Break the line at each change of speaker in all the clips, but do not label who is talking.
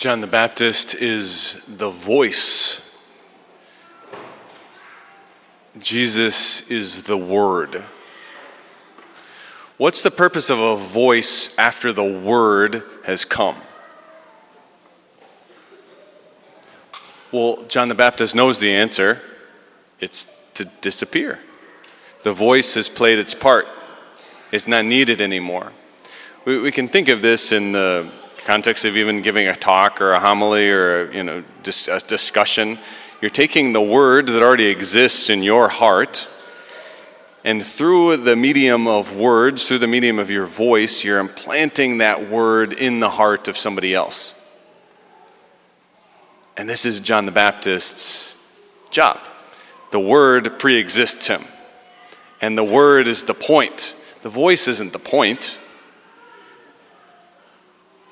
John the Baptist is the voice. Jesus is the word. What's the purpose of a voice after the word has come? Well, John the Baptist knows the answer it's to disappear. The voice has played its part, it's not needed anymore. We, we can think of this in the context of even giving a talk or a homily or you know just a discussion you're taking the word that already exists in your heart and through the medium of words through the medium of your voice you're implanting that word in the heart of somebody else. And this is John the Baptist's job. The word pre-exists him. And the word is the point. The voice isn't the point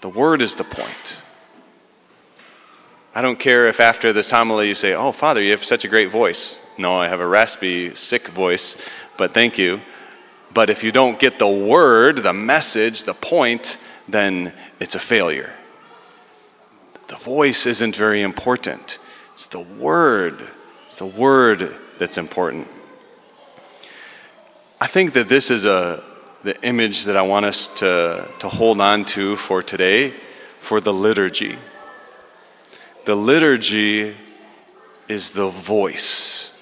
the word is the point. I don't care if after this homily you say, Oh, Father, you have such a great voice. No, I have a raspy, sick voice, but thank you. But if you don't get the word, the message, the point, then it's a failure. The voice isn't very important. It's the word. It's the word that's important. I think that this is a, the image that I want us to, to hold on to for today for the liturgy. The liturgy is the voice.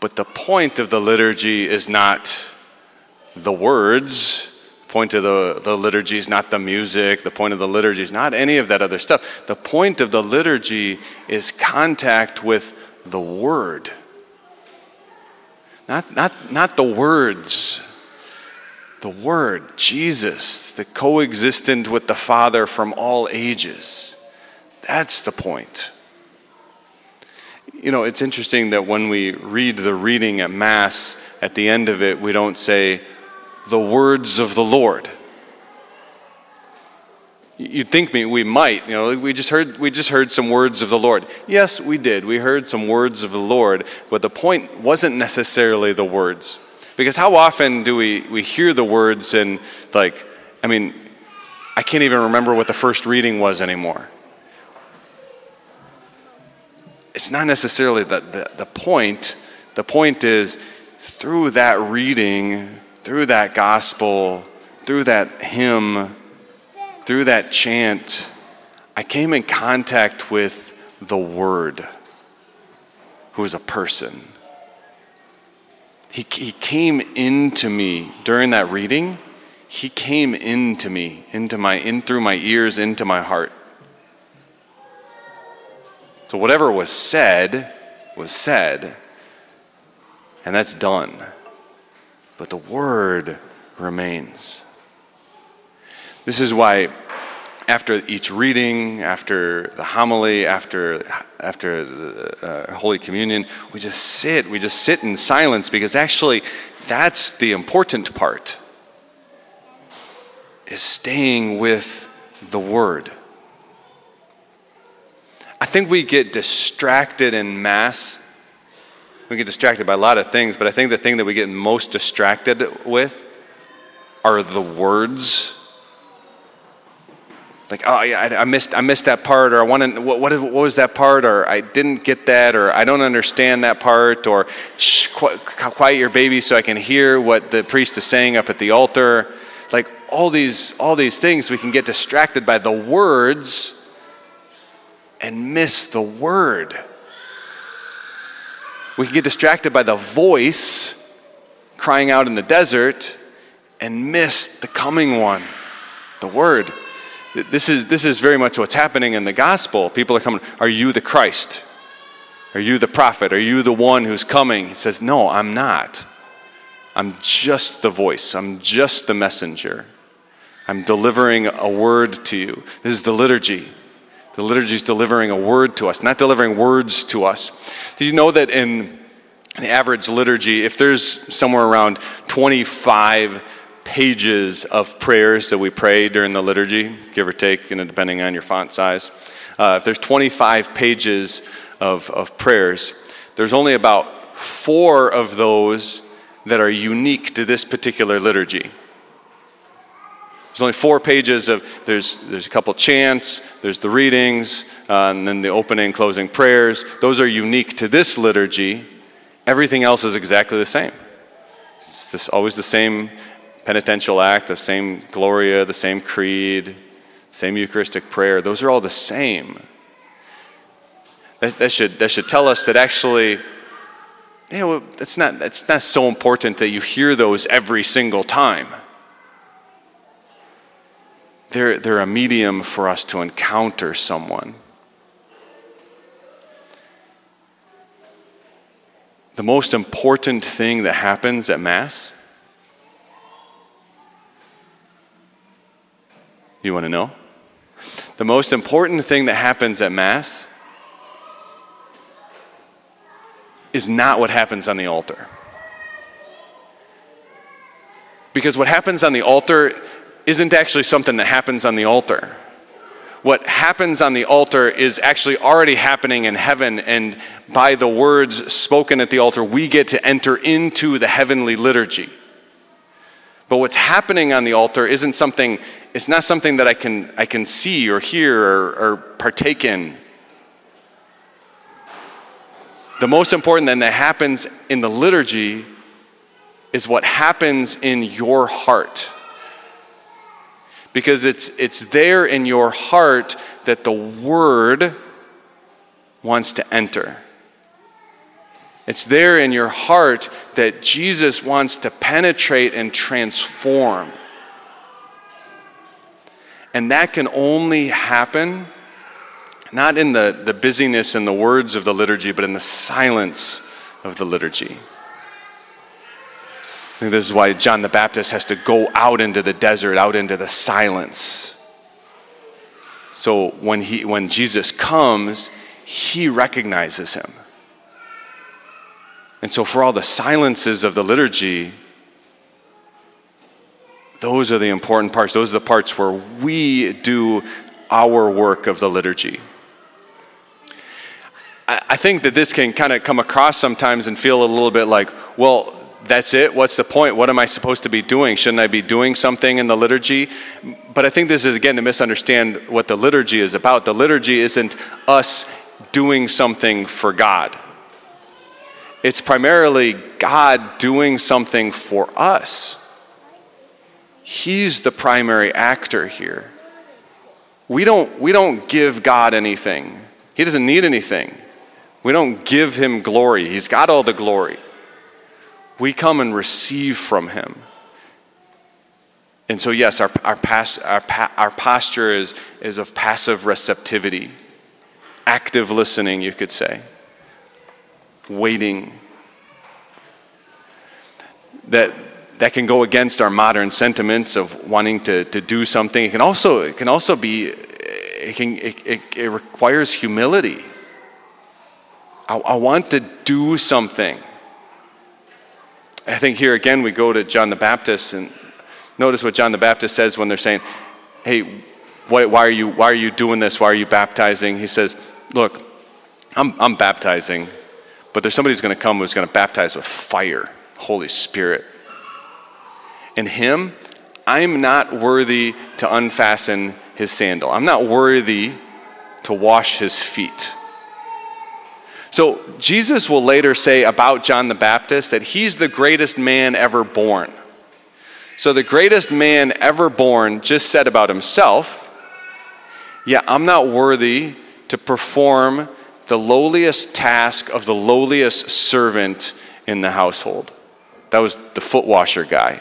But the point of the liturgy is not the words. The point of the, the liturgy is not the music. The point of the liturgy is not any of that other stuff. The point of the liturgy is contact with the Word. Not, not, not the words the Word, Jesus, the coexistent with the Father from all ages. That's the point. You know, it's interesting that when we read the reading at Mass, at the end of it, we don't say, the words of the Lord. You'd think me we might, you know, we just heard we just heard some words of the Lord. Yes, we did. We heard some words of the Lord, but the point wasn't necessarily the words. Because how often do we, we hear the words and, like, I mean, I can't even remember what the first reading was anymore. It's not necessarily the, the, the point. The point is through that reading, through that gospel, through that hymn, through that chant, I came in contact with the Word, who is a person. He, he came into me during that reading. He came into me, into my, in through my ears, into my heart. So whatever was said was said, and that's done. But the word remains. This is why after each reading, after the homily, after, after the uh, Holy Communion, we just sit. We just sit in silence because actually that's the important part is staying with the Word. I think we get distracted in Mass. We get distracted by a lot of things, but I think the thing that we get most distracted with are the words like oh yeah I, I, missed i missed that part or i want to what, what, what, was that part or i didn't get that or i don't understand that part or shh, quiet your baby so i can hear what the priest is saying up at the altar. Like all these all these things we can get distracted by the words and miss the word. We can get distracted by the voice crying out in the desert and miss the coming one the word this is, this is very much what's happening in the gospel. People are coming, Are you the Christ? Are you the prophet? Are you the one who's coming? He says, No, I'm not. I'm just the voice, I'm just the messenger. I'm delivering a word to you. This is the liturgy. The liturgy is delivering a word to us, not delivering words to us. Do you know that in the average liturgy, if there's somewhere around 25 pages of prayers that we pray during the liturgy, give or take, you know, depending on your font size. Uh, if there's 25 pages of, of prayers, there's only about four of those that are unique to this particular liturgy. There's only four pages of, there's, there's a couple chants, there's the readings, uh, and then the opening and closing prayers. Those are unique to this liturgy. Everything else is exactly the same. It's this, always the same penitential act, the same Gloria, the same creed, same Eucharistic prayer. Those are all the same. That, that, should, that should tell us that actually, you know, it's not, it's not so important that you hear those every single time. They're, they're a medium for us to encounter someone. The most important thing that happens at Mass? You want to know? The most important thing that happens at Mass is not what happens on the altar. Because what happens on the altar isn't actually something that happens on the altar. What happens on the altar is actually already happening in heaven, and by the words spoken at the altar, we get to enter into the heavenly liturgy. But what's happening on the altar isn't something, it's not something that I can, I can see or hear or, or partake in. The most important thing that happens in the liturgy is what happens in your heart because it's, it's there in your heart that the Word wants to enter. It's there in your heart that Jesus wants to penetrate and transform. And that can only happen not in the, the busyness and the words of the liturgy, but in the silence of the liturgy I think this is why John the Baptist has to go out into the desert, out into the silence. So when, he, when Jesus comes, he recognizes him. And so, for all the silences of the liturgy, those are the important parts. Those are the parts where we do our work of the liturgy. I think that this can kind of come across sometimes and feel a little bit like, well, that's it? What's the point? What am I supposed to be doing? Shouldn't I be doing something in the liturgy? But I think this is, again, to misunderstand what the liturgy is about. The liturgy isn't us doing something for God, it's primarily God doing something for us. He's the primary actor here. We don't, we don't give God anything, He doesn't need anything. We don't give Him glory, He's got all the glory we come and receive from Him. And so, yes, our, our, pas, our, our posture is, is of passive receptivity, active listening, you could say, waiting. That, that can go against our modern sentiments of wanting to, to do something. It can also, it can also be, it, can, it, it, it requires humility. I, I want to do something. I think here again we go to John the Baptist and notice what John the Baptist says when they're saying, Hey, why, why, are, you, why are you doing this? Why are you baptizing? He says, Look, I'm, I'm baptizing, but there's somebody who's going to come who's going to baptize with fire, Holy Spirit. In Him, I'm not worthy to unfasten His sandal, I'm not worthy to wash His feet. So, Jesus will later say about John the Baptist that he's the greatest man ever born. So, the greatest man ever born just said about himself, Yeah, I'm not worthy to perform the lowliest task of the lowliest servant in the household. That was the foot washer guy.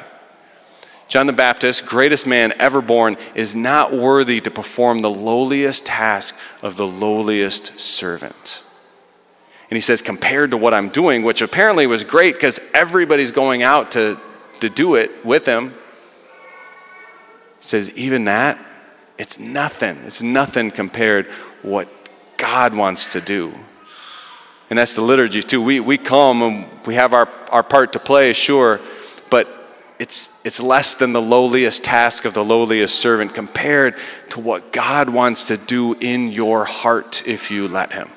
John the Baptist, greatest man ever born, is not worthy to perform the lowliest task of the lowliest servant. And he says, compared to what I'm doing, which apparently was great because everybody's going out to, to do it with him. Says, even that, it's nothing. It's nothing compared what God wants to do. And that's the liturgy too. We, we come and we have our, our part to play, sure, but it's, it's less than the lowliest task of the lowliest servant compared to what God wants to do in your heart if you let Him.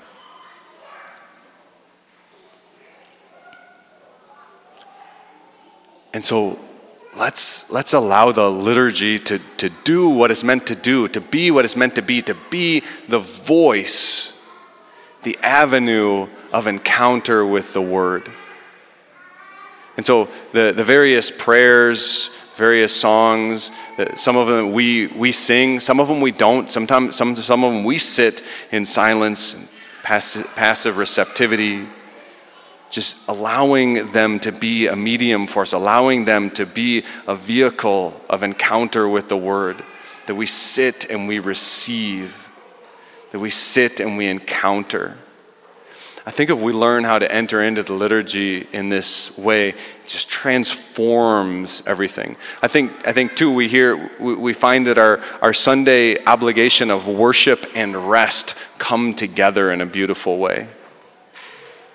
And so let's, let's allow the liturgy to, to do what it's meant to do, to be what it's meant to be, to be the voice, the avenue of encounter with the Word. And so the, the various prayers, various songs, some of them we, we sing, some of them we don't. Sometimes, some, some of them we sit in silence, passive, passive receptivity just allowing them to be a medium for us, allowing them to be a vehicle of encounter with the Word, that we sit and we receive, that we sit and we encounter. I think if we learn how to enter into the liturgy in this way, it just transforms everything. I think, I think too, we hear, we, we find that our, our Sunday obligation of worship and rest come together in a beautiful way.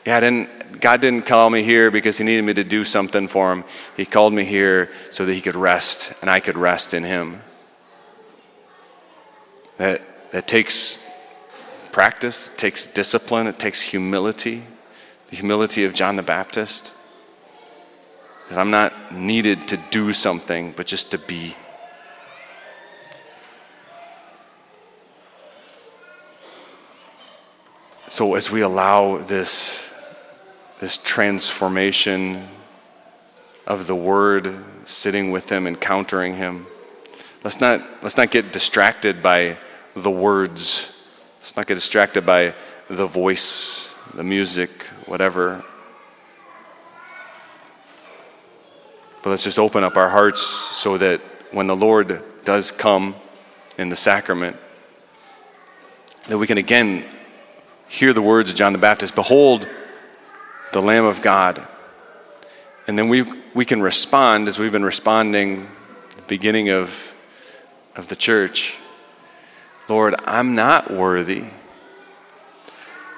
Yeah, I God didn't call me here because He needed me to do something for Him. He called me here so that He could rest and I could rest in Him. That, that takes practice, it takes discipline, it takes humility, the humility of John the Baptist. That I'm not needed to do something, but just to be. So, as we allow this this transformation of the Word, sitting with Him, encountering Him. Let's not, let's not get distracted by the words. Let's not get distracted by the voice, the music, whatever. But let's just open up our hearts so that when the Lord does come in the sacrament, that we can again hear the words of John the Baptist Behold, the Lamb of God. And then we, we can respond as we've been responding the beginning of, of the church. Lord, I'm not worthy,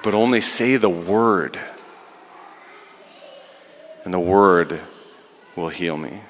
but only say the word, and the word will heal me.